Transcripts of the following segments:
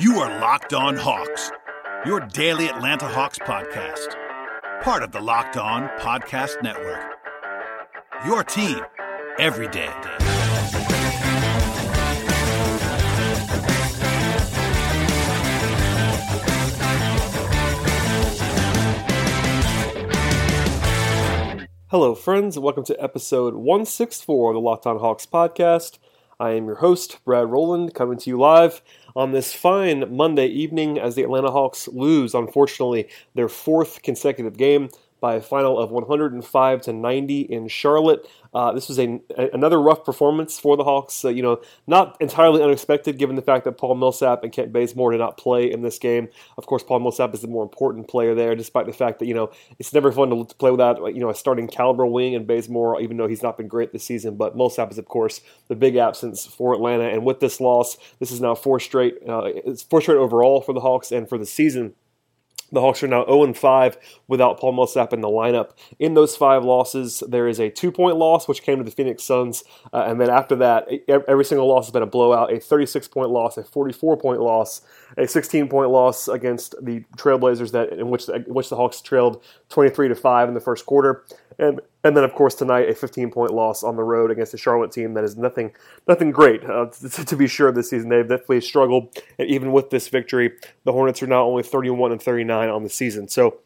You are Locked On Hawks, your daily Atlanta Hawks podcast, part of the Locked On Podcast Network. Your team every day. Hello, friends, and welcome to episode 164 of the Locked On Hawks podcast. I am your host, Brad Rowland, coming to you live on this fine Monday evening as the Atlanta Hawks lose, unfortunately, their fourth consecutive game by a final of 105 to 90 in Charlotte. Uh, this was a, another rough performance for the Hawks. Uh, you know, not entirely unexpected given the fact that Paul Millsap and Kent Bazemore did not play in this game. Of course, Paul Millsap is the more important player there, despite the fact that you know it's never fun to play without you know a starting caliber wing and Bazemore, even though he's not been great this season. But Millsap is of course the big absence for Atlanta, and with this loss, this is now four straight. Uh, it's four straight overall for the Hawks and for the season. The Hawks are now 0 5 without Paul Millsap in the lineup. In those five losses, there is a two point loss, which came to the Phoenix Suns. Uh, and then after that, every single loss has been a blowout a 36 point loss, a 44 point loss, a 16 point loss against the Trailblazers, that in which, in which the Hawks trailed 23 to 5 in the first quarter. And and then, of course, tonight a 15 point loss on the road against a Charlotte team that is nothing nothing great uh, to, to, be sure this season. They've definitely struggled, and even with this victory, the Hornets are now only 31 and 39 on the season. So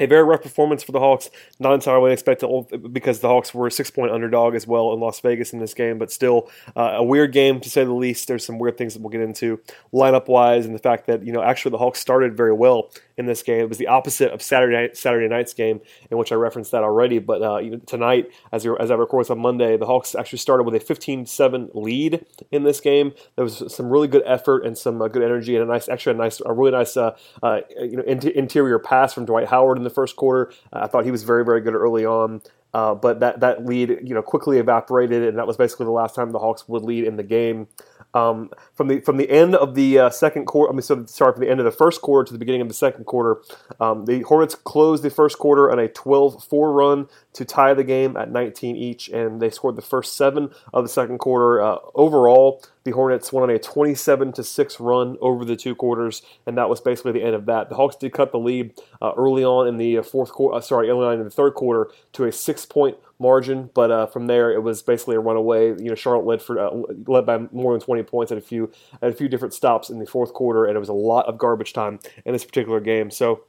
a very rough performance for the Hawks. Not entirely unexpected because the Hawks were a six point underdog as well in Las Vegas in this game, but still uh, a weird game to say the least. There's some weird things that we'll get into lineup wise, and the fact that you know actually the Hawks started very well in this game. It was the opposite of Saturday night, Saturday night's game, in which I referenced that already. But uh, tonight, as as I record this on Monday, the Hawks actually started with a 15-7 lead in this game. There was some really good effort and some uh, good energy, and a nice, actually a nice, a really nice, uh, uh, you know, in- interior pass from Dwight Howard in the first quarter. I thought he was very, very good early on. Uh, but that, that lead, you know, quickly evaporated, and that was basically the last time the Hawks would lead in the game. Um, from the from the end of the uh, second quarter, I mean, so, sorry, from the end of the first quarter to the beginning of the second quarter, um, the Hornets closed the first quarter on a 12-4 run to tie the game at 19 each, and they scored the first seven of the second quarter. Uh, overall, the Hornets won on a 27 to six run over the two quarters, and that was basically the end of that. The Hawks did cut the lead uh, early on in the fourth quarter, uh, sorry, early on in the third quarter to a six point margin, but uh, from there it was basically a runaway. You know, Charlotte led for uh, led by more than 20 points at a few at a few different stops in the fourth quarter, and it was a lot of garbage time in this particular game. So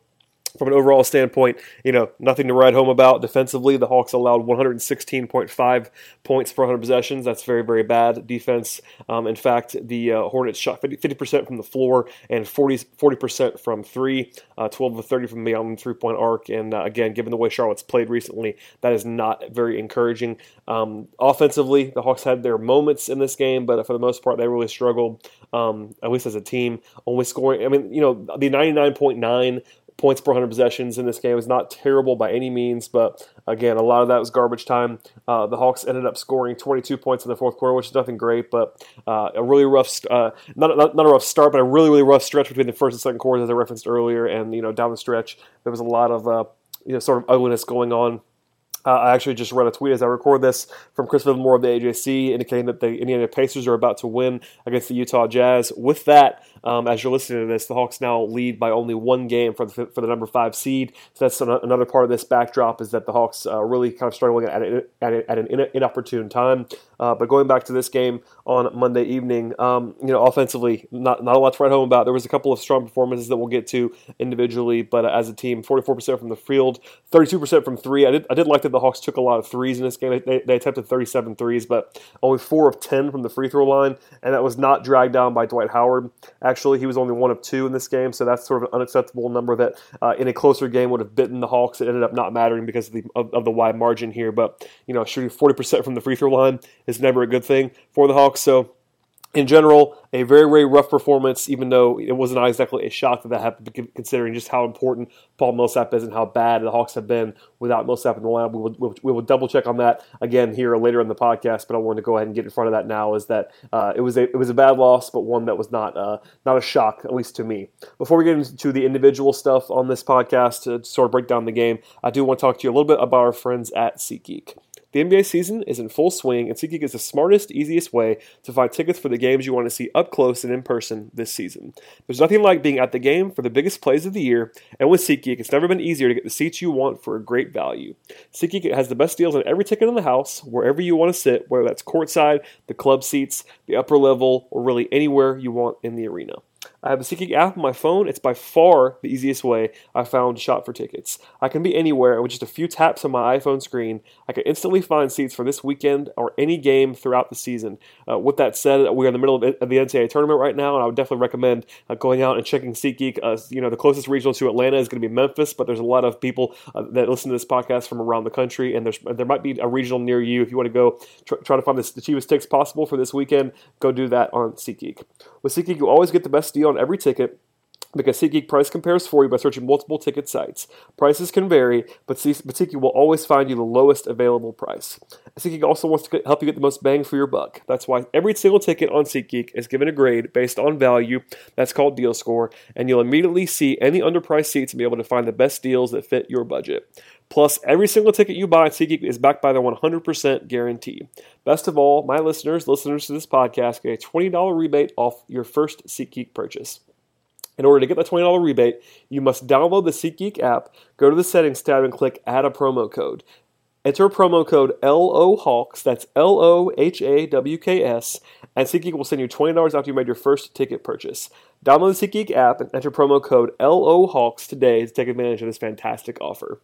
from an overall standpoint, you know, nothing to write home about. Defensively, the Hawks allowed 116.5 points per 100 possessions. That's very, very bad defense. Um, in fact, the uh, Hornets shot 50, percent from the floor and 40, percent from three, uh, 12 of 30 from beyond the three point arc. And uh, again, given the way Charlotte's played recently, that is not very encouraging. Um, offensively, the Hawks had their moments in this game, but for the most part, they really struggled, um, at least as a team. Only scoring, I mean, you know, the 99.9 points per 100 possessions in this game is not terrible by any means, but again, a lot of that was garbage time. Uh, the Hawks ended up scoring 22 points in the fourth quarter, which is nothing great, but uh, a really rough, uh, not, not, not, a rough start, but a really, really rough stretch between the first and second quarters, as I referenced earlier. And, you know, down the stretch, there was a lot of, uh, you know, sort of ugliness going on. Uh, I actually just read a tweet as I record this from Chris Vivlamore of the AJC indicating that the Indiana Pacers are about to win against the Utah Jazz. With that, um, as you're listening to this, the Hawks now lead by only one game for the, for the number five seed. So that's another part of this backdrop is that the Hawks uh, really kind of struggling at, a, at, a, at an inopportune time. Uh, but going back to this game on Monday evening, um, you know, offensively, not not a lot to write home about. There was a couple of strong performances that we'll get to individually, but as a team, 44% from the field, 32% from three. I did I did like that the Hawks took a lot of threes in this game. They, they attempted 37 threes, but only four of 10 from the free throw line, and that was not dragged down by Dwight Howard. Actually, he was only one of two in this game, so that's sort of an unacceptable number that uh, in a closer game would have bitten the Hawks. It ended up not mattering because of the, of, of the wide margin here, but you know, shooting 40% from the free throw line is never a good thing for the Hawks. So in general, a very, very rough performance, even though it was not exactly a shock that that happened, considering just how important Paul Millsap is and how bad the Hawks have been without Millsap in the lineup. We will, we'll, we will double check on that again here later in the podcast, but I wanted to go ahead and get in front of that now. Is that uh, it was a it was a bad loss, but one that was not uh, not a shock, at least to me. Before we get into the individual stuff on this podcast to sort of break down the game, I do want to talk to you a little bit about our friends at SeatGeek. The NBA season is in full swing, and SeatGeek is the smartest, easiest way to find tickets for the games you want to see up close and in person this season. There's nothing like being at the game for the biggest plays of the year, and with SeatGeek, it's never been easier to get the seats you want for a great value. SeatGeek has the best deals on every ticket in the house, wherever you want to sit, whether that's courtside, the club seats, the upper level, or really anywhere you want in the arena. I have a SeatGeek app on my phone. It's by far the easiest way I found to shop for tickets. I can be anywhere, and with just a few taps on my iPhone screen, I can instantly find seats for this weekend or any game throughout the season. Uh, with that said, we're in the middle of the NCAA tournament right now, and I would definitely recommend uh, going out and checking SeatGeek. Uh, you know, the closest regional to Atlanta is going to be Memphis, but there's a lot of people uh, that listen to this podcast from around the country, and there's there might be a regional near you. If you want to go tr- try to find the cheapest tickets possible for this weekend, go do that on SeatGeek. With SeatGeek, you always get the best deal on every ticket because SeatGeek price compares for you by searching multiple ticket sites. Prices can vary, but SeatGeek will always find you the lowest available price. SeatGeek also wants to help you get the most bang for your buck. That's why every single ticket on SeatGeek is given a grade based on value. That's called Deal Score, and you'll immediately see any underpriced seats and be able to find the best deals that fit your budget. Plus, every single ticket you buy at SeatGeek is backed by their 100% guarantee. Best of all, my listeners, listeners to this podcast, get a $20 rebate off your first SeatGeek purchase. In order to get the $20 rebate, you must download the SeatGeek app, go to the settings tab, and click add a promo code. Enter promo code LOHawks, that's L O H A W K S, and SeatGeek will send you $20 after you made your first ticket purchase. Download the SeatGeek app and enter promo code LOHawks today to take advantage of this fantastic offer.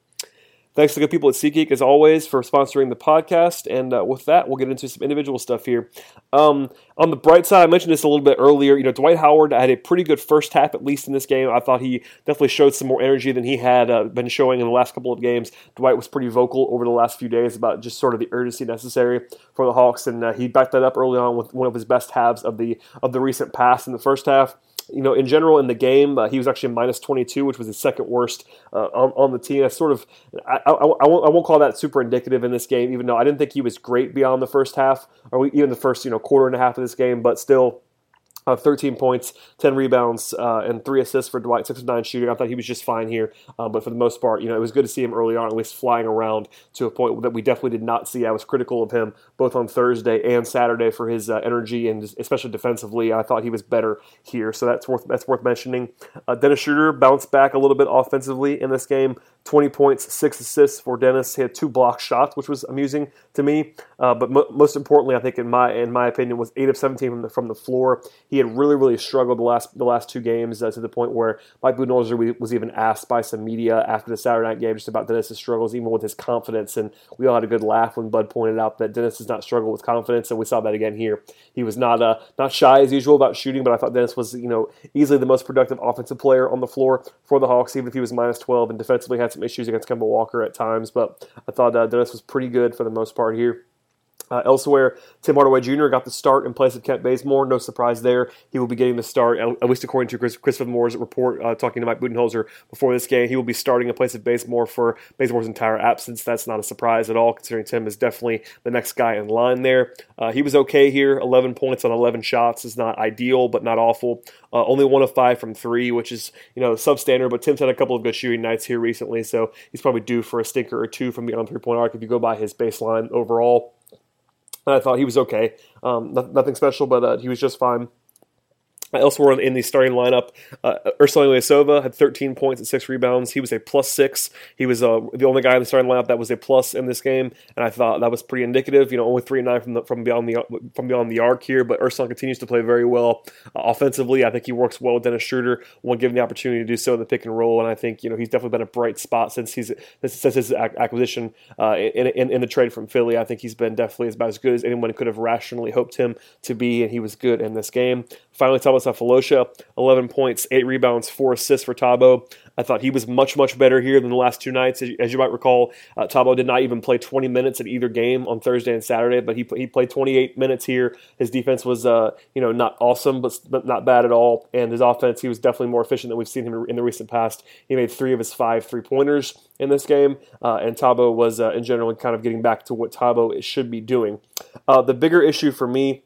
Thanks to the good people at SeatGeek, as always, for sponsoring the podcast. And uh, with that, we'll get into some individual stuff here. Um, on the bright side, I mentioned this a little bit earlier. You know, Dwight Howard had a pretty good first half, at least in this game. I thought he definitely showed some more energy than he had uh, been showing in the last couple of games. Dwight was pretty vocal over the last few days about just sort of the urgency necessary for the Hawks, and uh, he backed that up early on with one of his best halves of the of the recent past in the first half you know, in general in the game, uh, he was actually minus 22, which was the second worst uh, on, on, the team. I sort of, I, I, I, won't, I won't call that super indicative in this game, even though I didn't think he was great beyond the first half or even the first, you know, quarter and a half of this game, but still uh, 13 points, 10 rebounds, uh, and three assists for Dwight, 6 of 9 shooting. I thought he was just fine here, uh, but for the most part, you know, it was good to see him early on, at least flying around to a point that we definitely did not see. I was critical of him both on Thursday and Saturday for his uh, energy and especially defensively. I thought he was better here, so that's worth that's worth mentioning. Uh, Dennis Schroeder bounced back a little bit offensively in this game. 20 points, six assists for Dennis. He had two block shots, which was amusing to me. Uh, but mo- most importantly, I think in my in my opinion, was eight of 17 from the, from the floor. He had really really struggled the last the last two games uh, to the point where Mike Budenholzer was even asked by some media after the Saturday night game just about Dennis's struggles, even with his confidence. And we all had a good laugh when Bud pointed out that Dennis does not struggle with confidence, and we saw that again here. He was not uh, not shy as usual about shooting, but I thought Dennis was you know easily the most productive offensive player on the floor for the Hawks, even if he was minus 12 and defensively had some issues against Kemba Walker at times. But I thought uh, Dennis was pretty good for the most part here. Uh, elsewhere, Tim Hardaway Jr. got the start in place of Kent Bazemore. No surprise there. He will be getting the start, at least according to Chris, Christopher Moore's report, uh, talking to Mike Budenholzer before this game. He will be starting in place of Bazemore for Bazemore's entire absence. That's not a surprise at all, considering Tim is definitely the next guy in line there. Uh, he was okay here. 11 points on 11 shots is not ideal, but not awful. Uh, only one of five from three, which is you know substandard. But Tim's had a couple of good shooting nights here recently, so he's probably due for a stinker or two from beyond three point arc if you go by his baseline overall. I thought he was okay. Um, nothing special, but uh, he was just fine. Elsewhere in the starting lineup, uh, Ersan Ilyasova had 13 points and six rebounds. He was a plus six. He was uh, the only guy in the starting lineup that was a plus in this game, and I thought that was pretty indicative. You know, only three and nine from the, from beyond the from beyond the arc here, but Ersan continues to play very well uh, offensively. I think he works well with Dennis Schroeder when given the opportunity to do so in the pick and roll, and I think you know he's definitely been a bright spot since he's since his acquisition uh, in, in, in the trade from Philly. I think he's been definitely about as good as anyone could have rationally hoped him to be, and he was good in this game. Finally, Thabo Sefolosha, 11 points, 8 rebounds, 4 assists for Thabo. I thought he was much, much better here than the last two nights. As you might recall, uh, Thabo did not even play 20 minutes in either game on Thursday and Saturday, but he, he played 28 minutes here. His defense was, uh, you know, not awesome, but, but not bad at all. And his offense, he was definitely more efficient than we've seen him in the recent past. He made three of his five three pointers in this game, uh, and Thabo was, uh, in general, kind of getting back to what Thabo should be doing. Uh, the bigger issue for me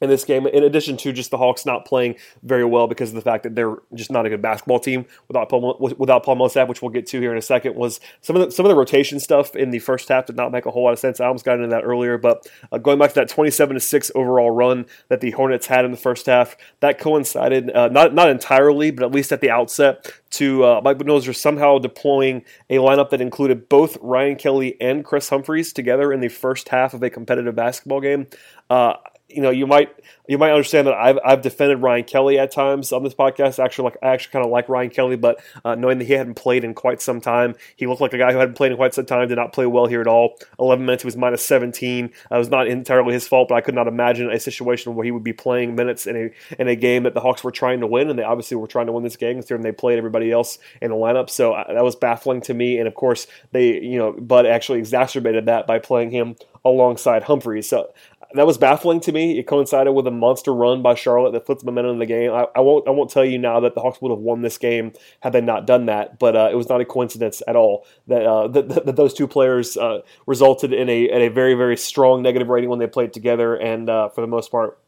in this game, in addition to just the Hawks not playing very well because of the fact that they're just not a good basketball team without Paul, without Paul Millsap, which we'll get to here in a second, was some of the some of the rotation stuff in the first half did not make a whole lot of sense. I almost got into that earlier, but uh, going back to that 27 to six overall run that the Hornets had in the first half, that coincided uh, not not entirely, but at least at the outset to uh, Mike Budenholzer somehow deploying a lineup that included both Ryan Kelly and Kris Humphries together in the first half of a competitive basketball game. Uh, you know, you might you might understand that I've, I've defended Ryan Kelly at times on this podcast. Actually, like I actually kind of like Ryan Kelly, but uh, knowing that he hadn't played in quite some time, he looked like a guy who hadn't played in quite some time. Did not play well here at all. Eleven minutes, he was minus seventeen. It was not entirely his fault, but I could not imagine a situation where he would be playing minutes in a in a game that the Hawks were trying to win, and they obviously were trying to win this game considering they played everybody else in the lineup. So uh, that was baffling to me, and of course they you know Bud actually exacerbated that by playing him alongside Humphries. So that was baffling to me. It coincided with a monster run by Charlotte that flipped the momentum of the game. I, I, won't I won't tell you now that the Hawks would have won this game had they not done that, but uh, it was not a coincidence at all that uh, that, that, those two players uh, resulted in a in a very very strong negative rating when they played together, and uh, for the most part.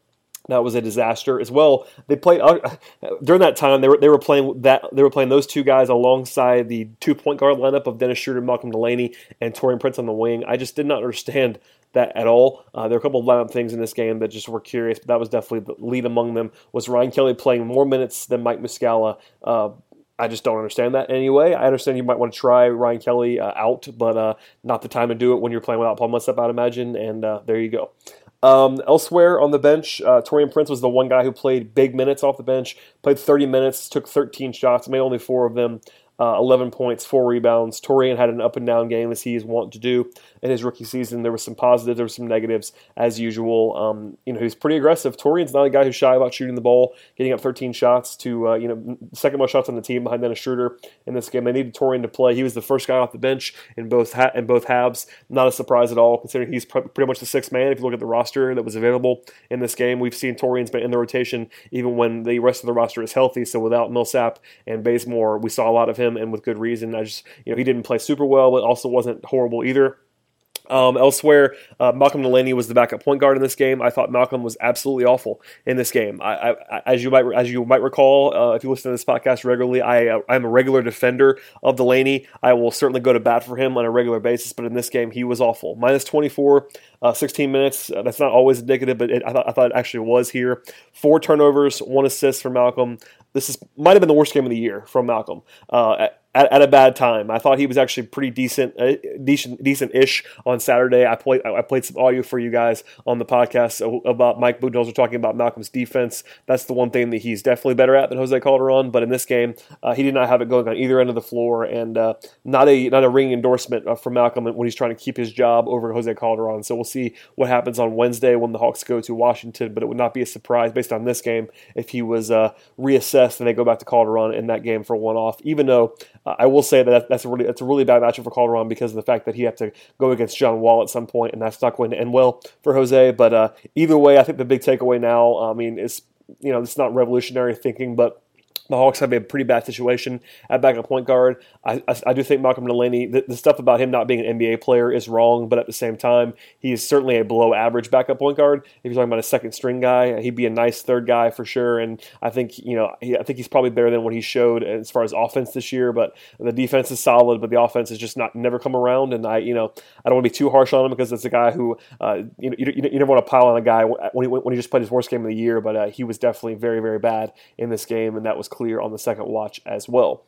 That was a disaster as well. They played uh, during that time. They were they were playing that they were playing those two guys alongside the two point guard lineup of Dennis Schroeder, Malcolm Delaney, and Taurean Prince on the wing. I just did not understand that at all. Uh, there are a couple of lineup things in this game that just were curious, but that was definitely the lead among them. Was Ryan Kelly playing more minutes than Mike Muscala? Uh, I just don't understand that anyway. I understand you might want to try Ryan Kelly uh, out, but uh, not the time to do it when you're playing without Paul Millsap, I'd imagine. And uh, there you go. Um, elsewhere on the bench, uh, Taurean Prince was the one guy who played big minutes off the bench, played 30 minutes, took 13 shots, made only four of them uh, 11 points, four rebounds. Taurean had an up and down game as he is wont to do in his rookie season. There were some positives, there were some negatives as usual. Um, you know, he's pretty aggressive. Taurean's not a guy who's shy about shooting the ball, getting up 13 shots to uh, you know second most shots on the team behind Dennis Schroeder in this game. They needed Taurean to play. He was the first guy off the bench in both ha- in both halves. Not a surprise at all, considering he's pr- pretty much the sixth man. If you look at the roster that was available in this game, we've seen Taurean's been in the rotation even when the rest of the roster is healthy. So without Millsap and Bazemore, we saw a lot of him, and with good reason. I just, you know, he didn't play super well, but also wasn't horrible either. Um, elsewhere, uh, Malcolm Delaney was the backup point guard in this game. I thought Malcolm was absolutely awful in this game. I, I, as you might as you might recall, uh, if you listen to this podcast regularly, I uh, I'm a regular defender of Delaney. I will certainly go to bat for him on a regular basis, but in this game, he was awful. Minus 24, uh, 16 minutes. Uh, that's not always indicative, but it, I, thought, I thought it actually was here. Four turnovers, one assist for Malcolm. This is might have been the worst game of the year from Malcolm. At, at, a bad time. I thought he was actually pretty decent, uh, decent, decent-ish on Saturday. I played, I played some audio for you guys on the podcast about Mike Budenholzer talking about Malcolm's defense. That's the one thing that he's definitely better at than Jose Calderon. But in this game, uh, he did not have it going on either end of the floor, and uh, not a not a ringing endorsement uh, for Malcolm when he's trying to keep his job over Jose Calderon. So we'll see what happens on Wednesday when the Hawks go to Washington. But it would not be a surprise based on this game if he was uh, reassessed and they go back to Calderon in that game for one off. Even though uh, I will say that that's a really that's a really bad matchup for Calderon because of the fact that he had to go against John Wall at some point, and that's not going to end well for Jose. But uh, either way, I think the big takeaway now, I mean, is you know, it's not revolutionary thinking, but the Hawks have a pretty bad situation at backup point guard. I, I, I do think Malcolm Delaney, the, the, stuff about him not being an NBA player is wrong, but at the same time, he is certainly a below average backup point guard. If you're talking about a second string guy, he'd be a nice third guy for sure. And I think you know, he, I think he's probably better than what he showed as far as offense this year. But the defense is solid, but the offense has just not never come around. And I, you know, I don't want to be too harsh on him because it's a guy who, uh, you know, you, you, never want to pile on a guy when he, when he just played his worst game of the year. But uh, he was definitely very very bad in this game, and that was clear on the second watch as well.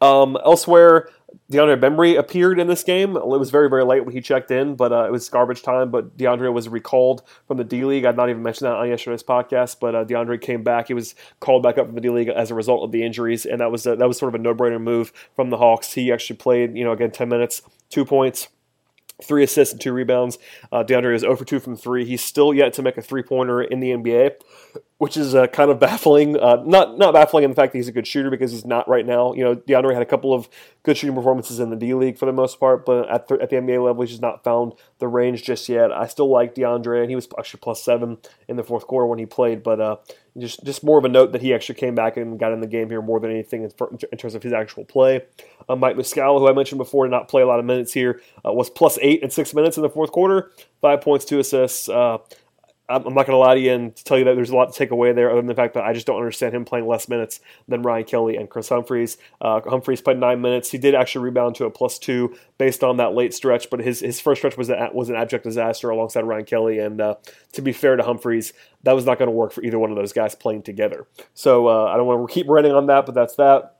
Um, elsewhere, DeAndre Bembry appeared in this game. It was very, very late when he checked in, but uh, it was garbage time. But DeAndre was recalled from the D League. I'd not even mentioned that on yesterday's podcast, but uh, DeAndre came back. He was called back up from the D League as a result of the injuries, and that was a, that was sort of a no brainer move from the Hawks. He actually played, you know, again, ten minutes, two points three assists and two rebounds. Uh, DeAndre is 0 for 2 from three. He's still yet to make a three pointer in the NBA which is uh, kind of baffling. Uh, not not baffling in the fact that he's a good shooter because he's not right now. You know, DeAndre had a couple of good shooting performances in the D League for the most part, but at the, at the NBA level, he's just not found the range just yet. I still like DeAndre, and he was actually plus seven in the fourth quarter when he played, but uh, just just more of a note that he actually came back and got in the game here more than anything in, in terms of his actual play. Uh, Mike Muscala, who I mentioned before, did not play a lot of minutes here, uh, was plus eight in six minutes in the fourth quarter, five points, two assists. Uh, I'm not going to lie to you and tell you that there's a lot to take away there, other than the fact that I just don't understand him playing less minutes than Ryan Kelly and Kris Humphries. Uh, Humphries played nine minutes. He did actually rebound to a plus two based on that late stretch, but his, his first stretch was a, was an abject disaster alongside Ryan Kelly. And uh, to be fair to Humphries, that was not going to work for either one of those guys playing together. So uh, I don't want to keep running on that, but that's that.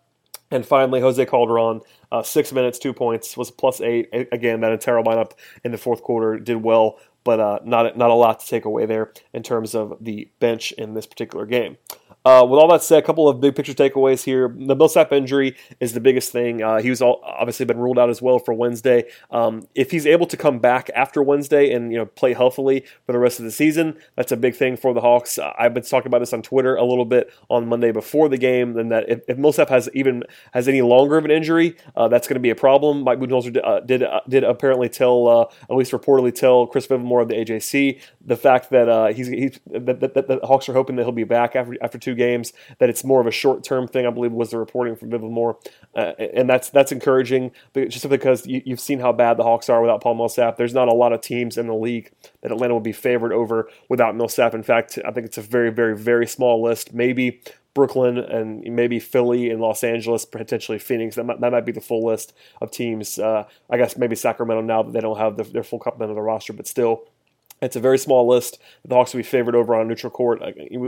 And finally, Jose Calderon, uh, six minutes, two points, was plus eight. Again, that entire lineup in the fourth quarter did well but uh, not not a lot to take away there in terms of the bench in this particular game. Uh, with all that said, a couple of big picture takeaways here. The Millsap injury is the biggest thing. Uh, he was all, obviously been ruled out as well for Wednesday. Um, if he's able to come back after Wednesday and you know play healthily for the rest of the season, that's a big thing for the Hawks. Uh, I've been talking about this on Twitter a little bit on Monday before the game. Then that if, if, Millsap has even has any longer of an injury, uh, that's going to be a problem. Mike Budenholzer did uh, did, uh, did, apparently tell, at least reportedly tell Chris Vivlamore of the AJC the fact that he's, he's that, that, that, the Hawks are hoping that he'll be back after after two games, that it's more of a short term thing. I believe was the reporting from Vivlamore, uh, and that's that's encouraging. Just because you, have seen how bad the Hawks are without Paul Millsap, there's not a lot of teams in the league that Atlanta would be favored over without Millsap. In fact, I think it's a very very very small list. Maybe Brooklyn and maybe Philly and Los Angeles, potentially Phoenix. That might, that might be the full list of teams. Uh, I guess maybe Sacramento now that they don't have the, their full complement of the roster, but still it's a very small list. The Hawks will be favored over on neutral court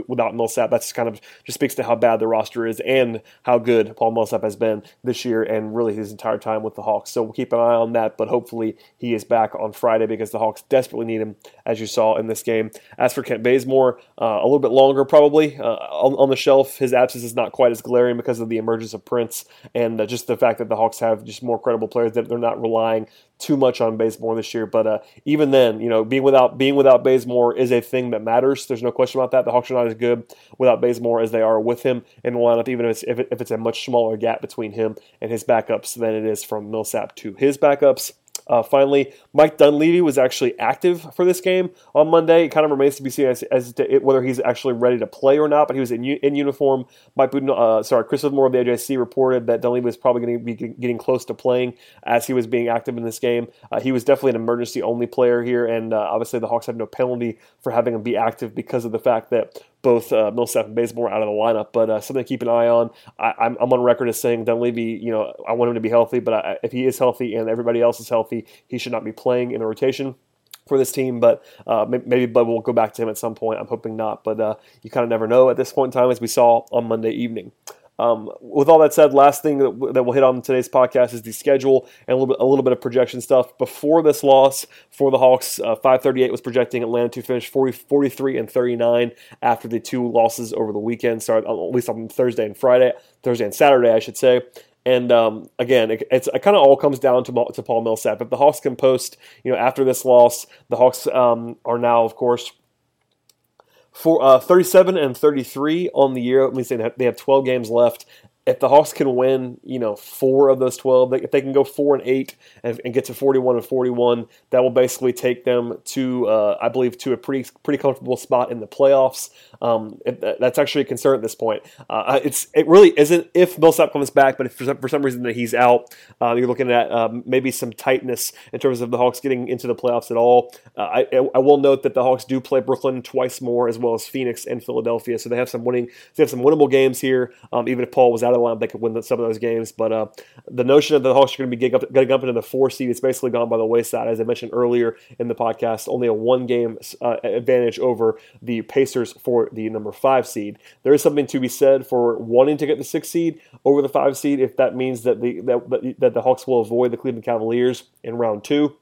without Millsap. That's kind of just speaks to how bad the roster is and how good Paul Millsap has been this year and really his entire time with the Hawks. So we'll keep an eye on that, but hopefully he is back on Friday because the Hawks desperately need him, as you saw in this game. As for Kent Bazemore, uh, a little bit longer probably uh, on, on, the shelf. His absence is not quite as glaring because of the emergence of Prince and uh, just the fact that the Hawks have just more credible players that they're not relying too much on Bazemore this year. But uh, even then, you know, being without being without Bazemore is a thing that matters. There's no question about that. The Hawks are not as good without Bazemore as they are with him in the lineup, even if it's, if, it, if it's a much smaller gap between him and his backups than it is from Millsap to his backups. Uh, finally, Mike Dunleavy was actually active for this game on Monday. It kind of remains to be seen as, as to whether he's actually ready to play or not, but he was in, in uniform. Mike Buden, uh, sorry, Chris Vivlamore of the AJC reported that Dunleavy was probably going to be getting close to playing as he was being active in this game. Uh, he was definitely an emergency only player here, and uh, obviously the Hawks had no penalty for having him be active because of the fact that both uh, Millsap and Bazemore out of the lineup, but uh, something to keep an eye on. I, am on record as saying Dunleavy, you know, I want him to be healthy, but I, if he is healthy and everybody else is healthy, he should not be playing in the rotation for this team, but uh, maybe Bud will go back to him at some point. I'm hoping not, but uh, you kind of never know at this point in time, as we saw on Monday evening. Um, with all that said, last thing that, that, we'll hit on today's podcast is the schedule and a little bit, a little bit of projection stuff. Before this loss for the Hawks, uh, 538 was projecting Atlanta to finish 40, 43 and 39 after the two losses over the weekend, started at least on Thursday and Friday, Thursday and Saturday, I should say. And um, again, it, it kind of all comes down to, to Paul Millsap. If the Hawks can post, you know, after this loss, the Hawks um, are now, of course, for uh, 37 and 33 on the year. Let me say they have 12 games left if the Hawks can win, you know, four of those 12, if they can go four and eight and, and get to 41 and 41, that will basically take them to, uh, I believe, to a pretty pretty comfortable spot in the playoffs. Um, that's actually a concern at this point. Uh, it's it really isn't if Millsap comes back, but if for some, for some reason that he's out, uh, you're looking at um, maybe some tightness in terms of the Hawks getting into the playoffs at all. Uh, I, I will note that the Hawks do play Brooklyn twice more, as well as Phoenix and Philadelphia, so they have some winning, they have some winnable games here. Um, even if Paul was out of lineup, they could win some of those games. But uh, the notion of the Hawks are going to be getting up, getting up into the four seed is basically gone by the wayside. As I mentioned earlier in the podcast, only a one game uh, advantage over the Pacers for the number five seed. There is something to be said for wanting to get the six seed over the five seed if that means that the that, that the Hawks will avoid the Cleveland Cavaliers in round two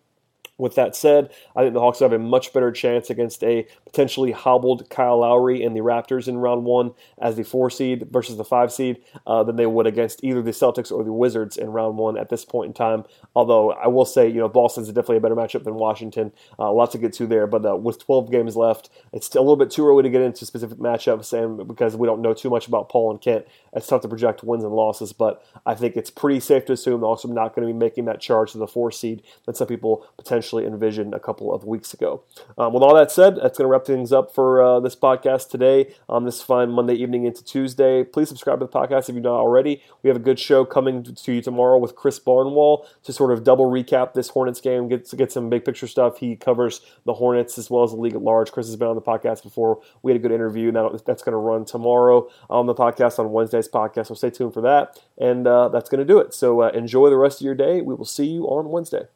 With that said, I think the Hawks have a much better chance against a potentially hobbled Kyle Lowry and the Raptors in round one as the four seed versus the five seed uh, than they would against either the Celtics or the Wizards in round one at this point in time. Although I will say, you know, Boston's definitely a better matchup than Washington. Uh, lots to get to there, but uh, with 12 games left, it's a little bit too early to get into specific matchups, and because we don't know too much about Paul and Kent, it's tough to project wins and losses. But I think it's pretty safe to assume the Hawks are not going to be making that charge to the four seed that some people potentially envisioned a couple of weeks ago. Um, with all that said, that's going to wrap things up for uh, this podcast today on this fine Monday evening into Tuesday. Please subscribe to the podcast if you're not already. We have a good show coming to you tomorrow with Chris Barnwell to sort of double recap this Hornets game, get get some big picture stuff. He covers the Hornets as well as the league at large. Chris has been on the podcast before. We had a good interview. Now that's going to run tomorrow on the podcast on Wednesday's podcast. So stay tuned for that, and uh, that's going to do it. So uh, enjoy the rest of your day. We will see you on Wednesday.